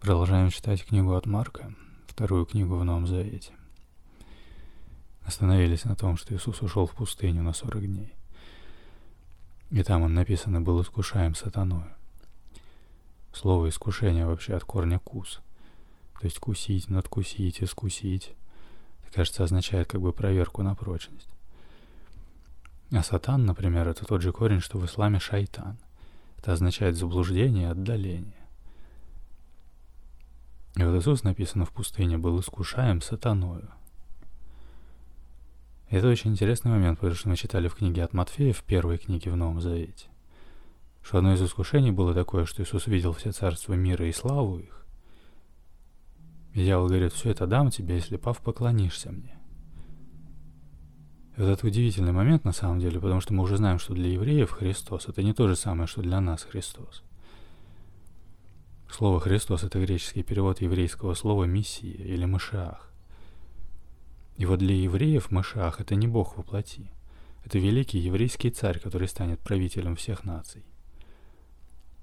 Продолжаем читать книгу от Марка, вторую книгу в Новом Завете. Остановились на том, что Иисус ушел в пустыню на 40 дней. И там он написано был искушаем сатаною. Слово искушение вообще от корня кус. То есть кусить, надкусить, искусить. Это, кажется, означает как бы проверку на прочность. А сатан, например, это тот же корень, что в исламе шайтан. Это означает заблуждение и отдаление. Иисус, написано в пустыне, был искушаем сатаною. Это очень интересный момент, потому что мы читали в книге от Матфея, в первой книге в Новом Завете, что одно из искушений было такое, что Иисус видел все царства мира и славу их. И дьявол говорит, все это дам тебе, если пав поклонишься мне. И вот это удивительный момент на самом деле, потому что мы уже знаем, что для евреев Христос это не то же самое, что для нас Христос. Слово «Христос» — это греческий перевод еврейского слова «мессия» или «машиах». И вот для евреев Машиах — это не Бог во плоти. Это великий еврейский царь, который станет правителем всех наций.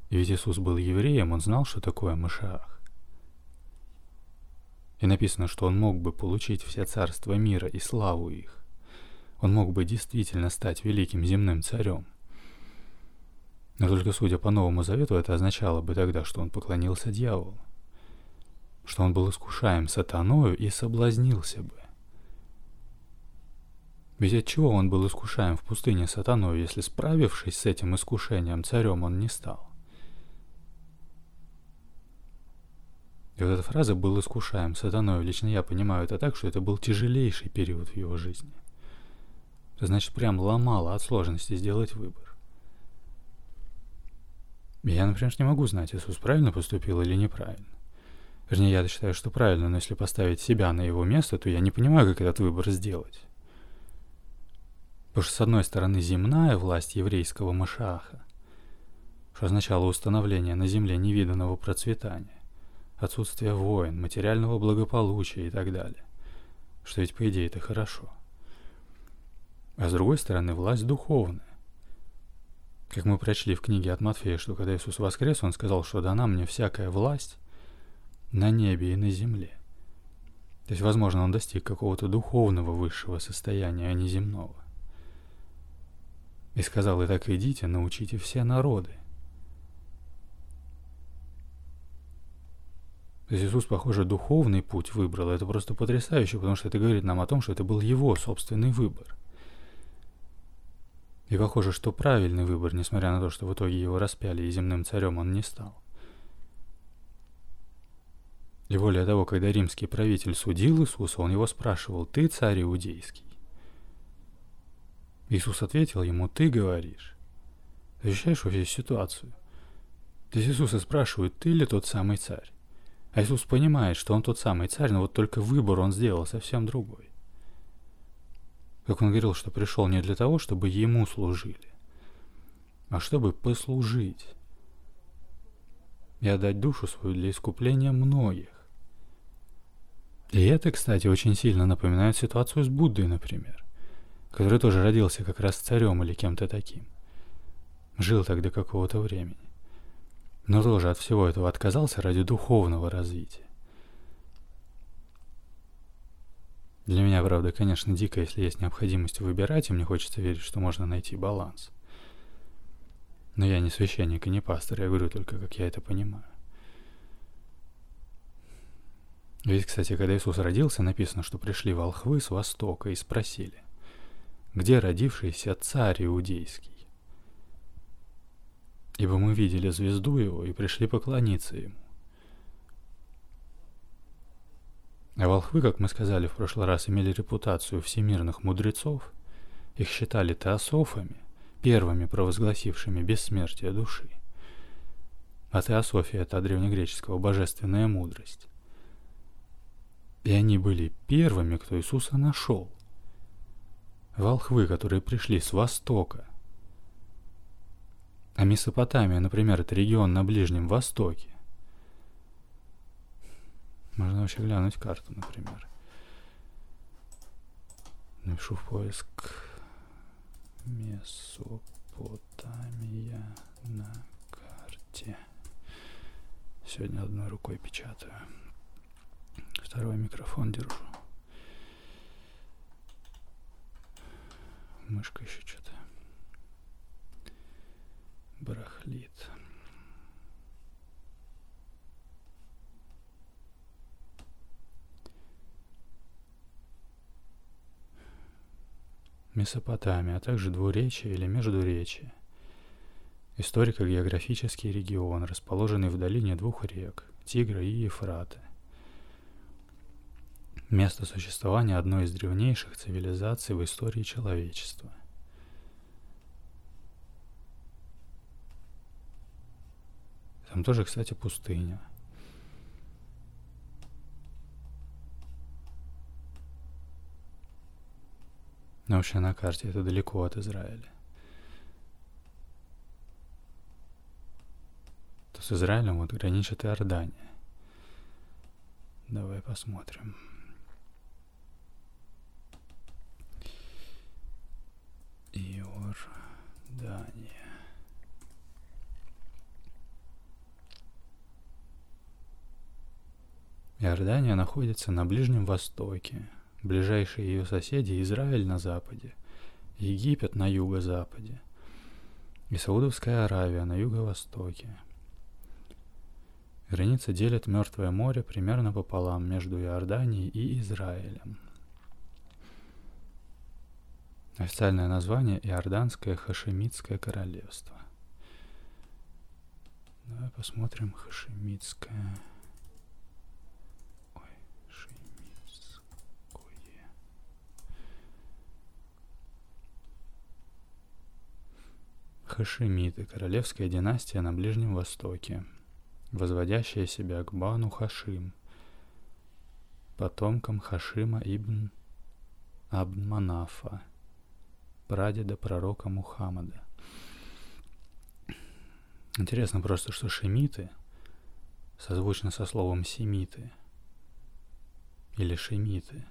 И ведь Иисус был евреем, он знал, что такое Машиах. И написано, что он мог бы получить все царства мира и славу их. Он мог бы действительно стать великим земным царем — но только судя по Новому Завету, это означало бы тогда, что он поклонился дьяволу, что он был искушаем сатаною и соблазнился бы. Ведь от чего он был искушаем в пустыне сатаною, если справившись с этим искушением царем он не стал? И вот эта фраза «был искушаем сатаною», лично я понимаю это так, что это был тяжелейший период в его жизни. Значит, прям ломало от сложности сделать выбор. Я, например, не могу знать, Иисус правильно поступил или неправильно. Вернее, я считаю, что правильно, но если поставить себя на его место, то я не понимаю, как этот выбор сделать. Потому что, с одной стороны, земная власть еврейского Машааха, что означало установление на земле невиданного процветания, отсутствие войн, материального благополучия и так далее. Что ведь, по идее, это хорошо. А с другой стороны, власть духовная как мы прочли в книге от Матфея, что когда Иисус воскрес, Он сказал, что дана мне всякая власть на небе и на земле. То есть, возможно, Он достиг какого-то духовного высшего состояния, а не земного. И сказал, и так идите, научите все народы. То есть Иисус, похоже, духовный путь выбрал. Это просто потрясающе, потому что это говорит нам о том, что это был его собственный выбор – и похоже, что правильный выбор, несмотря на то, что в итоге его распяли и земным царем он не стал. И более того, когда римский правитель судил Иисуса, он его спрашивал, «Ты царь иудейский?» Иисус ответил ему, «Ты говоришь». Ты ощущаешь вообще ситуацию? То есть Иисуса спрашивают, «Ты ли тот самый царь?» А Иисус понимает, что он тот самый царь, но вот только выбор он сделал совсем другой. Как он говорил, что пришел не для того, чтобы ему служили, а чтобы послужить и отдать душу свою для искупления многих. И это, кстати, очень сильно напоминает ситуацию с Буддой, например, который тоже родился как раз царем или кем-то таким. Жил так до какого-то времени. Но тоже от всего этого отказался ради духовного развития. Для меня, правда, конечно, дико, если есть необходимость выбирать, и мне хочется верить, что можно найти баланс. Но я не священник и не пастор, я говорю только, как я это понимаю. Ведь, кстати, когда Иисус родился, написано, что пришли волхвы с востока и спросили, где родившийся царь иудейский? Ибо мы видели звезду его и пришли поклониться ему. А волхвы, как мы сказали в прошлый раз, имели репутацию всемирных мудрецов. Их считали теософами, первыми провозгласившими бессмертие души. А теософия — это от древнегреческого божественная мудрость. И они были первыми, кто Иисуса нашел. Волхвы, которые пришли с востока. А Месопотамия, например, это регион на Ближнем Востоке. Можно вообще глянуть карту, например. Напишу в поиск Месопотамия на карте. Сегодня одной рукой печатаю. Второй микрофон держу. Мышка еще что-то барахлит. Месопотамия, а также двуречие или междуречие. Историко-географический регион, расположенный в долине двух рек – Тигра и Ефрата. Место существования одной из древнейших цивилизаций в истории человечества. Там тоже, кстати, пустыня – Но вообще на карте это далеко от Израиля. То с Израилем вот граничит Иордания. Давай посмотрим. Иордания. Иордания находится на Ближнем Востоке, Ближайшие ее соседи – Израиль на западе, Египет на юго-западе и Саудовская Аравия на юго-востоке. Граница делит Мертвое море примерно пополам между Иорданией и Израилем. Официальное название – Иорданское Хашемитское королевство. Давай посмотрим Хашемитское Хашимиты, королевская династия на Ближнем Востоке, возводящая себя к Бану Хашим, потомкам Хашима ибн Абдманафа, прадеда пророка Мухаммада. Интересно просто, что шемиты созвучно со словом семиты или шемиты.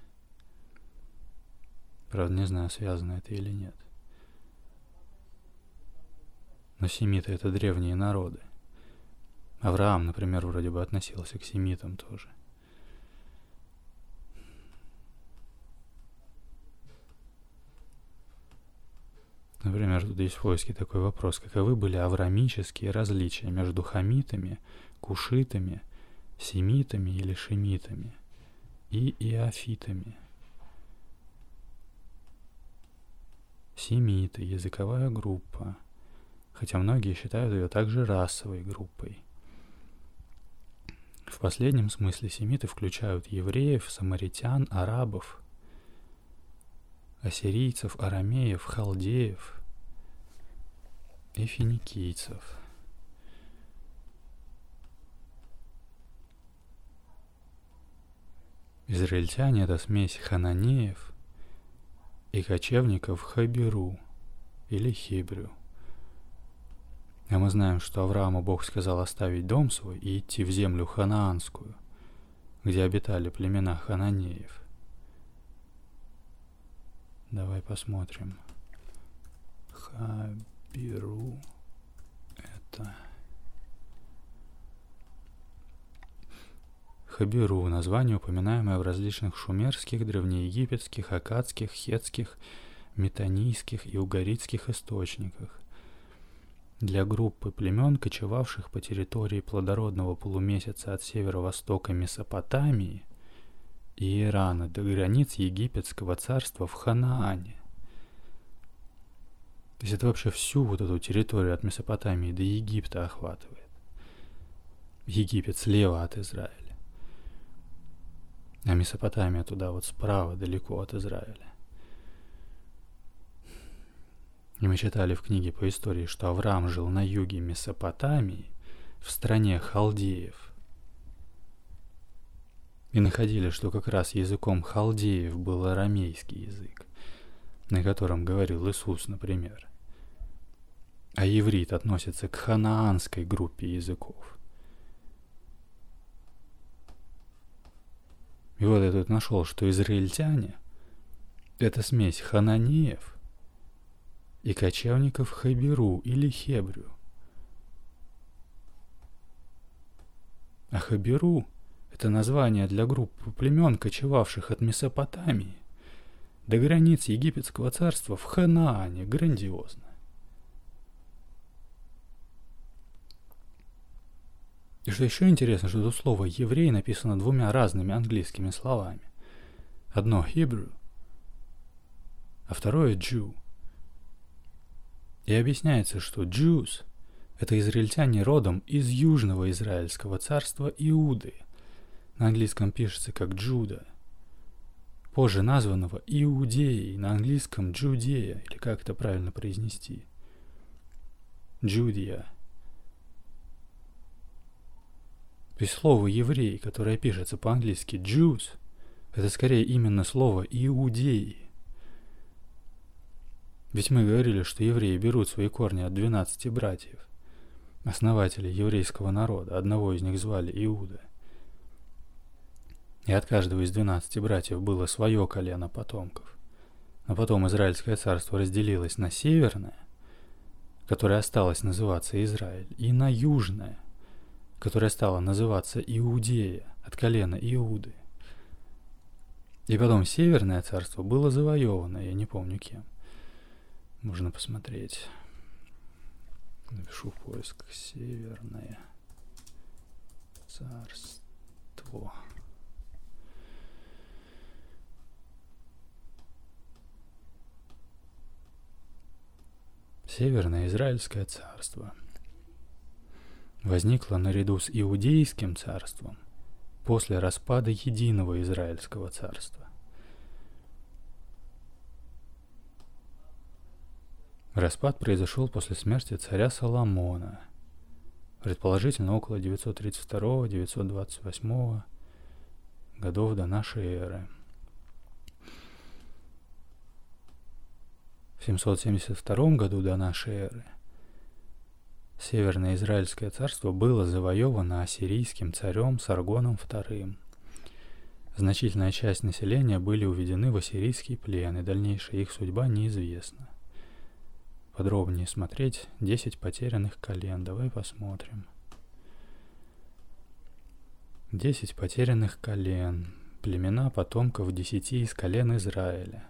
Правда, не знаю, связано это или нет. Но семиты — это древние народы. Авраам, например, вроде бы относился к семитам тоже. Например, тут есть в поиске такой вопрос. Каковы были аврамические различия между хамитами, кушитами, семитами или шемитами и иофитами? Семиты – языковая группа – хотя многие считают ее также расовой группой. В последнем смысле семиты включают евреев, самаритян, арабов, ассирийцев, арамеев, халдеев и финикийцев. Израильтяне — это смесь хананеев и кочевников Хабиру или Хибрю — а мы знаем, что Аврааму Бог сказал оставить дом свой и идти в землю ханаанскую, где обитали племена хананеев. Давай посмотрим. Хабиру это... Хабиру – название, упоминаемое в различных шумерских, древнеегипетских, акадских, хетских, метанийских и угаритских источниках для группы племен, кочевавших по территории плодородного полумесяца от северо-востока Месопотамии и Ирана до границ египетского царства в Ханаане. То есть это вообще всю вот эту территорию от Месопотамии до Египта охватывает. Египет слева от Израиля. А Месопотамия туда вот справа, далеко от Израиля. И мы читали в книге по истории, что Авраам жил на юге Месопотамии, в стране халдеев. И находили, что как раз языком халдеев был арамейский язык, на котором говорил Иисус, например. А еврит относится к ханаанской группе языков. И вот я тут нашел, что израильтяне — это смесь хананеев и кочевников Хабиру или Хебрю. А Хабиру — это название для группы племен, кочевавших от Месопотамии до границ египетского царства в Ханаане. Грандиозно. И что еще интересно, что это слово «еврей» написано двумя разными английскими словами. Одно «Hebrew», а второе «Jew». И объясняется, что «Jews» — это израильтяне родом из южного израильского царства Иуды. На английском пишется как «Джуда», позже названного Иудеей, на английском «Джудея», или как это правильно произнести. «Джудия» — То есть слово «еврей», которое пишется по-английски «Jews», это скорее именно слово «иудеи». Ведь мы говорили, что евреи берут свои корни от 12 братьев, основателей еврейского народа, одного из них звали Иуда. И от каждого из 12 братьев было свое колено потомков. Но потом Израильское царство разделилось на северное, которое осталось называться Израиль, и на южное, которая стала называться Иудея от колена Иуды. И потом Северное царство было завоевано, я не помню кем. Можно посмотреть. Напишу поиск Северное царство. Северное Израильское царство – возникла наряду с Иудейским царством после распада единого Израильского царства. Распад произошел после смерти царя Соломона, предположительно около 932-928 годов до нашей эры. В 772 году до нашей эры Северное Израильское царство было завоевано ассирийским царем Саргоном II. Значительная часть населения были уведены в ассирийский плен, и дальнейшая их судьба неизвестна. Подробнее смотреть «Десять потерянных колен». Давай посмотрим. Десять потерянных колен. Племена потомков десяти из колен Израиля,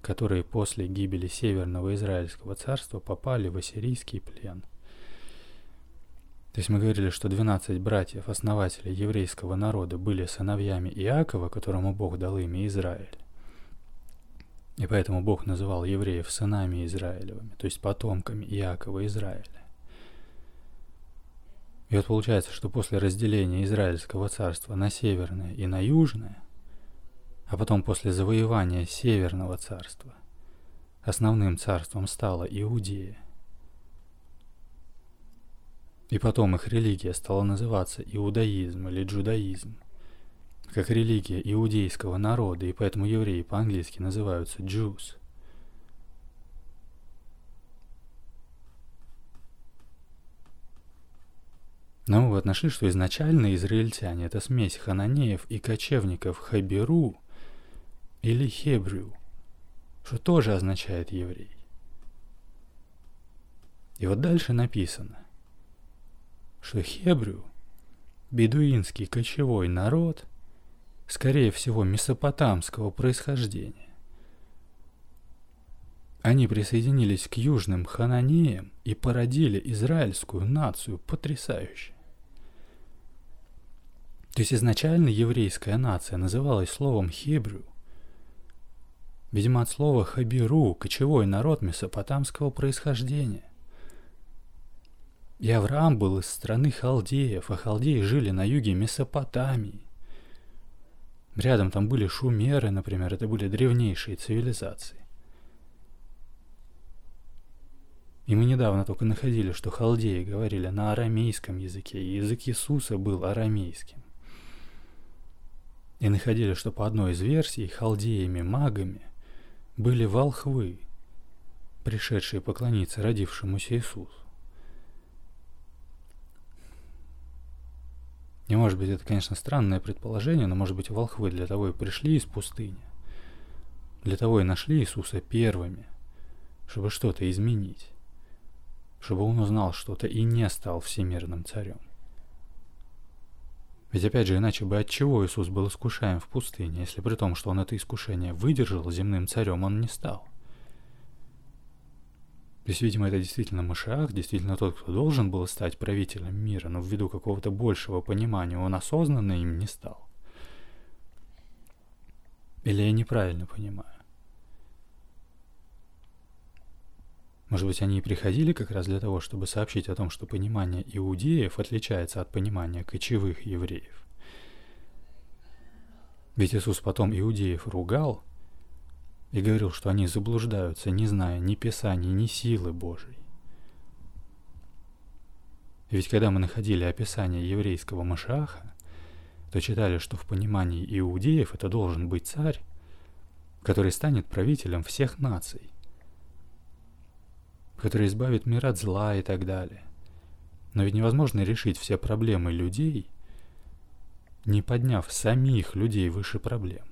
которые после гибели Северного Израильского царства попали в ассирийский плен – то есть мы говорили, что 12 братьев, основателей еврейского народа, были сыновьями Иакова, которому Бог дал имя Израиль. И поэтому Бог называл евреев сынами Израилевыми, то есть потомками Иакова Израиля. И вот получается, что после разделения Израильского царства на северное и на южное, а потом после завоевания Северного царства, основным царством стала Иудея – и потом их религия стала называться иудаизм или джудаизм, как религия иудейского народа, и поэтому евреи по-английски называются Jews. Но мы вот нашли, что изначально израильтяне – это смесь хананеев и кочевников Хаберу или Хебрю, что тоже означает еврей. И вот дальше написано – что хебрю, бедуинский кочевой народ, скорее всего месопотамского происхождения, они присоединились к южным хананеям и породили израильскую нацию потрясающе. То есть изначально еврейская нация называлась словом хебрю, видимо от слова хабиру, кочевой народ месопотамского происхождения. И Авраам был из страны халдеев, а халдеи жили на юге Месопотамии. Рядом там были шумеры, например, это были древнейшие цивилизации. И мы недавно только находили, что халдеи говорили на арамейском языке, и язык Иисуса был арамейским. И находили, что по одной из версий халдеями-магами были волхвы, пришедшие поклониться родившемуся Иисусу. И может быть это, конечно, странное предположение, но может быть волхвы для того и пришли из пустыни. Для того и нашли Иисуса первыми, чтобы что-то изменить. Чтобы он узнал что-то и не стал всемирным царем. Ведь опять же, иначе бы от чего Иисус был искушаем в пустыне, если при том, что он это искушение выдержал, земным царем он не стал. То есть, видимо, это действительно Машиах, действительно тот, кто должен был стать правителем мира, но ввиду какого-то большего понимания он осознанно им не стал. Или я неправильно понимаю? Может быть, они и приходили как раз для того, чтобы сообщить о том, что понимание иудеев отличается от понимания кочевых евреев. Ведь Иисус потом иудеев ругал и говорил, что они заблуждаются, не зная ни Писаний, ни силы Божьей. Ведь когда мы находили описание еврейского Машаха, то читали, что в понимании иудеев это должен быть царь, который станет правителем всех наций – который избавит мир от зла и так далее. Но ведь невозможно решить все проблемы людей, не подняв самих людей выше проблем.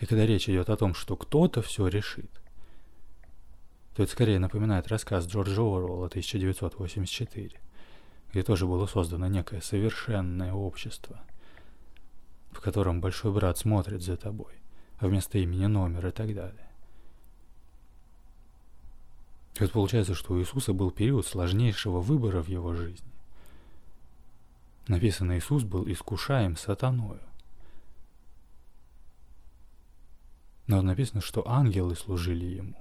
И когда речь идет о том, что кто-то все решит, то это скорее напоминает рассказ Джорджа Оруэлла 1984, где тоже было создано некое совершенное общество, в котором большой брат смотрит за тобой, а вместо имени номер и так далее. И вот получается, что у Иисуса был период сложнейшего выбора в его жизни. Написано, Иисус был искушаем сатаною. Но написано, что ангелы служили ему.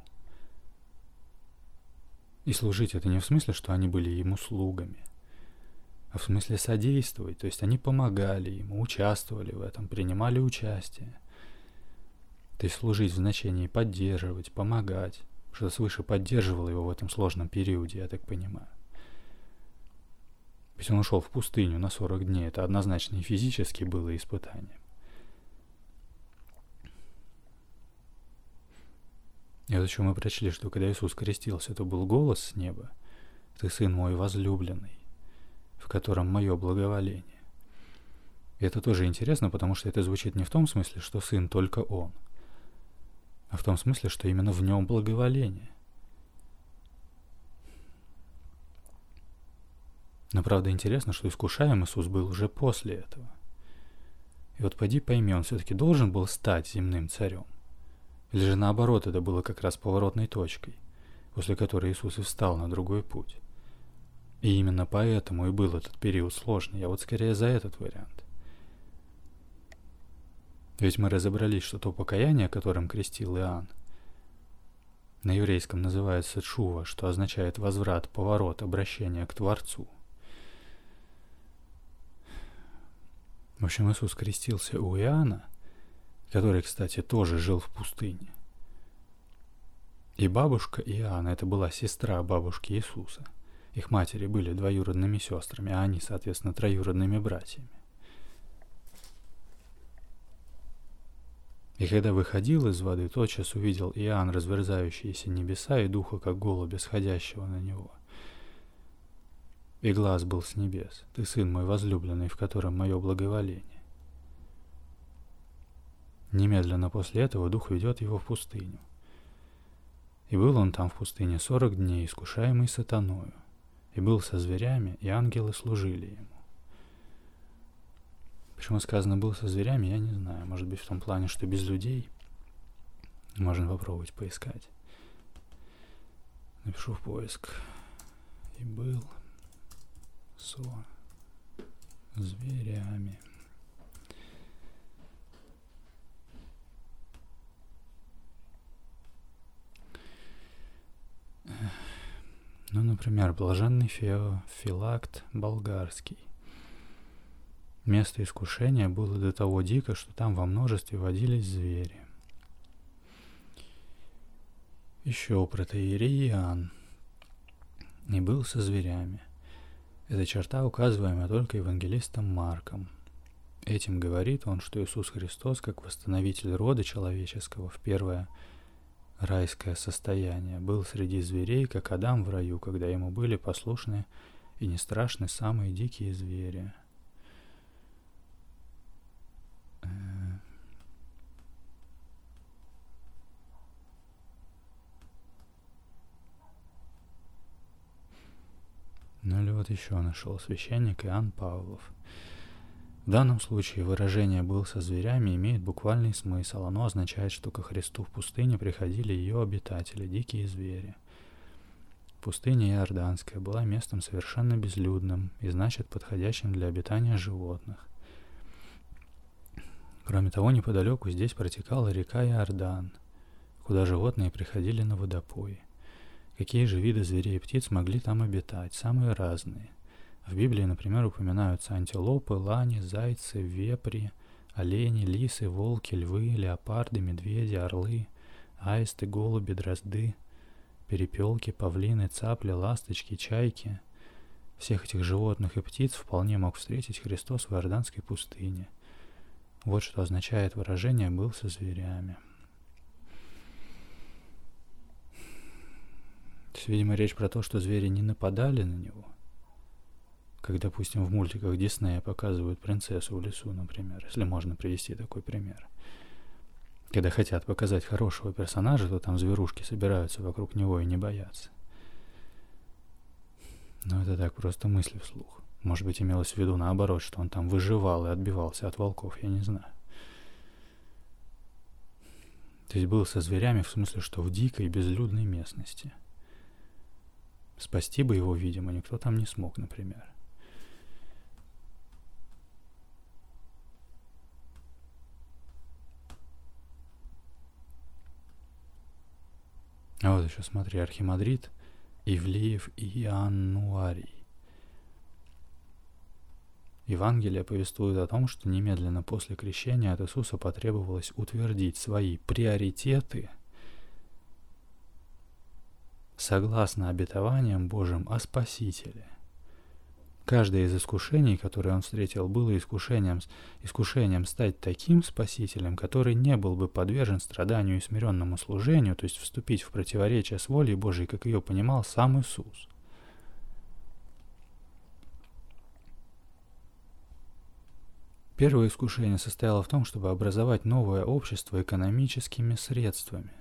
И служить это не в смысле, что они были ему слугами, а в смысле содействовать, то есть они помогали ему, участвовали в этом, принимали участие. То есть служить в значении поддерживать, помогать что свыше поддерживало его в этом сложном периоде, я так понимаю. Ведь он ушел в пустыню на 40 дней, это однозначно и физически было испытание. И вот еще мы прочли, что когда Иисус крестился, то был голос с неба, «Ты сын мой возлюбленный, в котором мое благоволение». И это тоже интересно, потому что это звучит не в том смысле, что сын только он – а в том смысле, что именно в нем благоволение. Но правда интересно, что искушаем Иисус был уже после этого. И вот поди пойми, он все-таки должен был стать земным царем. Или же наоборот, это было как раз поворотной точкой, после которой Иисус и встал на другой путь. И именно поэтому и был этот период сложный. Я вот скорее за этот вариант. Ведь мы разобрались, что то покаяние, которым крестил Иоанн, на еврейском называется чува, что означает возврат, поворот, обращение к Творцу. В общем, Иисус крестился у Иоанна, который, кстати, тоже жил в пустыне. И бабушка Иоанна, это была сестра бабушки Иисуса. Их матери были двоюродными сестрами, а они, соответственно, троюродными братьями. И когда выходил из воды, тотчас увидел Иоанн разверзающиеся небеса и духа, как голубя, сходящего на него. И глаз был с небес, ты сын мой возлюбленный, в котором мое благоволение. Немедленно после этого дух ведет его в пустыню. И был он там в пустыне сорок дней, искушаемый сатаною, и был со зверями, и ангелы служили ему. Почему сказано был со зверями, я не знаю. Может быть в том плане, что без людей. Можно попробовать поискать. Напишу в поиск. И был со зверями. Ну, например, блаженный Фео, Филакт болгарский. Место искушения было до того дико, что там во множестве водились звери. Еще протеерей Иоанн не был со зверями. Эта черта указываемая только евангелистом Марком. Этим говорит он, что Иисус Христос, как восстановитель рода человеческого в первое райское состояние, был среди зверей, как Адам в раю, когда ему были послушны и не страшны самые дикие звери – Ну или вот еще нашел священник Иоанн Павлов. В данном случае выражение «был со зверями» имеет буквальный смысл. Оно означает, что ко Христу в пустыне приходили ее обитатели, дикие звери. Пустыня Иорданская была местом совершенно безлюдным и значит подходящим для обитания животных. Кроме того, неподалеку здесь протекала река Иордан, куда животные приходили на водопой. Какие же виды зверей и птиц могли там обитать? Самые разные. В Библии, например, упоминаются антилопы, лани, зайцы, вепри, олени, лисы, волки, львы, леопарды, медведи, орлы, аисты, голуби, дрозды, перепелки, павлины, цапли, ласточки, чайки. Всех этих животных и птиц вполне мог встретить Христос в Иорданской пустыне – вот что означает выражение «был со зверями». Есть, видимо, речь про то, что звери не нападали на него. Как, допустим, в мультиках Диснея показывают принцессу в лесу, например, если можно привести такой пример. Когда хотят показать хорошего персонажа, то там зверушки собираются вокруг него и не боятся. Но это так просто мысли вслух. Может быть, имелось в виду наоборот, что он там выживал и отбивался от волков, я не знаю. То есть был со зверями в смысле, что в дикой безлюдной местности. Спасти бы его, видимо, никто там не смог, например. А вот еще смотри, Архимадрид, Ивлеев и Иоаннуарий. Евангелие повествует о том, что немедленно после крещения от Иисуса потребовалось утвердить свои приоритеты согласно обетованиям Божьим о Спасителе. Каждое из искушений, которые он встретил, было искушением, искушением стать таким спасителем, который не был бы подвержен страданию и смиренному служению, то есть вступить в противоречие с волей Божией, как ее понимал сам Иисус. Первое искушение состояло в том, чтобы образовать новое общество экономическими средствами.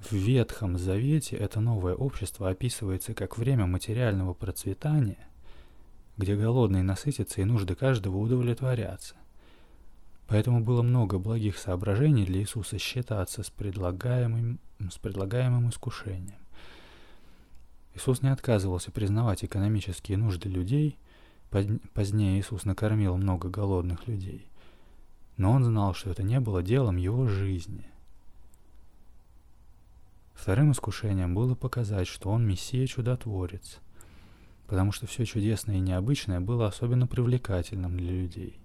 В Ветхом Завете это новое общество описывается как время материального процветания, где голодные насытятся и нужды каждого удовлетворятся. Поэтому было много благих соображений для Иисуса считаться с предлагаемым, с предлагаемым искушением. Иисус не отказывался признавать экономические нужды людей – Позднее Иисус накормил много голодных людей. Но он знал, что это не было делом его жизни. Вторым искушением было показать, что он Мессия-чудотворец, потому что все чудесное и необычное было особенно привлекательным для людей.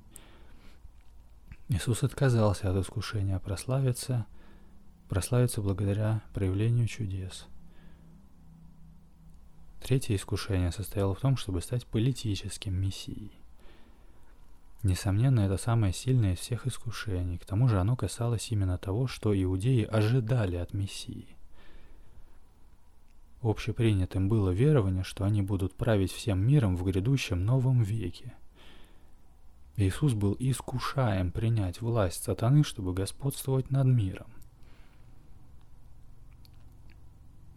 Иисус отказался от искушения прославиться, прославиться благодаря проявлению чудес – Третье искушение состояло в том, чтобы стать политическим мессией. Несомненно, это самое сильное из всех искушений. К тому же оно касалось именно того, что иудеи ожидали от Мессии. Общепринятым было верование, что они будут править всем миром в грядущем новом веке. Иисус был искушаем принять власть сатаны, чтобы господствовать над миром.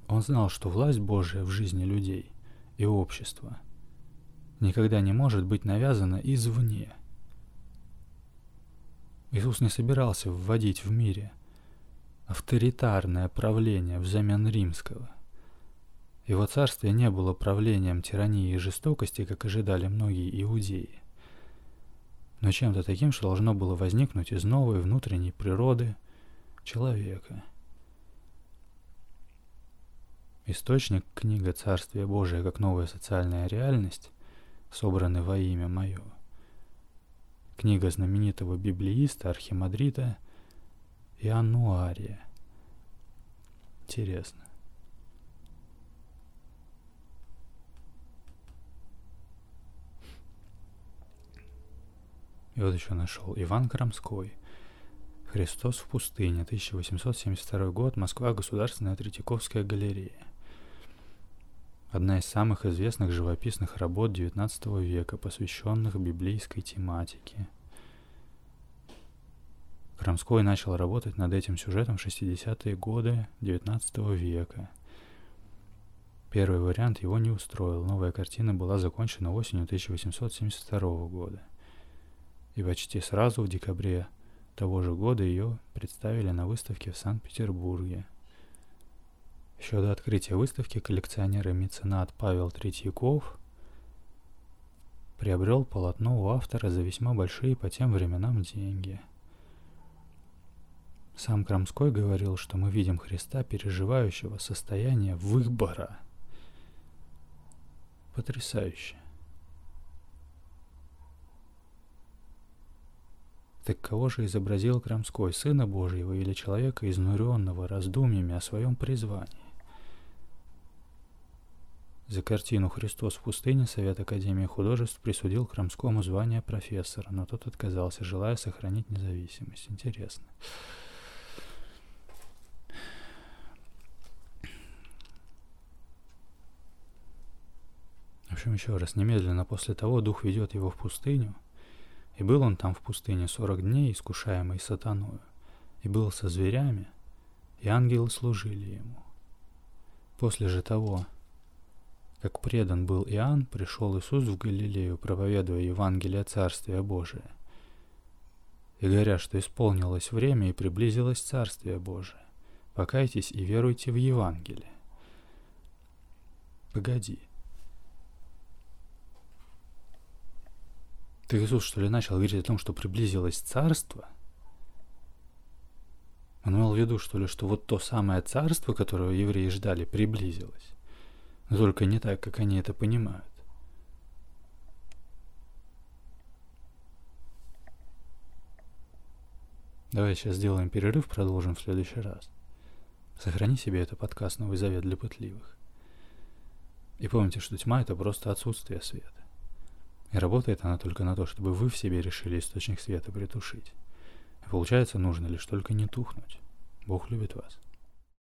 Он знал, что власть Божия в жизни людей и общества никогда не может быть навязана извне. Иисус не собирался вводить в мире авторитарное правление взамен римского. Его царствие не было правлением тирании и жестокости, как ожидали многие иудеи, но чем-то таким, что должно было возникнуть из новой внутренней природы человека – Источник книга Царствие Божие как новая социальная реальность, собраны во имя мое. Книга знаменитого библеиста Архимадрита Иоаннуария. Интересно. И вот еще нашел Иван Крамской. Христос в пустыне, 1872 год, Москва, Государственная Третьяковская галерея одна из самых известных живописных работ XIX века, посвященных библейской тематике. Крамской начал работать над этим сюжетом в 60-е годы XIX века. Первый вариант его не устроил. Новая картина была закончена осенью 1872 года. И почти сразу, в декабре того же года, ее представили на выставке в Санкт-Петербурге. Еще до открытия выставки коллекционер и меценат Павел Третьяков приобрел полотно у автора за весьма большие по тем временам деньги – сам Крамской говорил, что мы видим Христа, переживающего состояние выбора. Потрясающе. Так кого же изобразил Крамской, Сына Божьего или человека, изнуренного раздумьями о своем призвании? За картину «Христос в пустыне» Совет Академии художеств присудил Крамскому звание профессора, но тот отказался, желая сохранить независимость. Интересно. В общем, еще раз, немедленно после того дух ведет его в пустыню, и был он там в пустыне сорок дней, искушаемый сатаною, и был со зверями, и ангелы служили ему. После же того, как предан был Иоанн, пришел Иисус в Галилею, проповедуя Евангелие Царствия Божия. И говоря, что исполнилось время и приблизилось Царствие Божие, покайтесь и веруйте в Евангелие. Погоди, Так Иисус, что ли, начал говорить о том, что приблизилось царство? Он имел в виду, что ли, что вот то самое царство, которого евреи ждали, приблизилось. Но только не так, как они это понимают. Давай сейчас сделаем перерыв, продолжим в следующий раз. Сохрани себе это подкаст «Новый завет для пытливых». И помните, что тьма — это просто отсутствие света. И работает она только на то, чтобы вы в себе решили источник света притушить. И получается, нужно лишь только не тухнуть. Бог любит вас.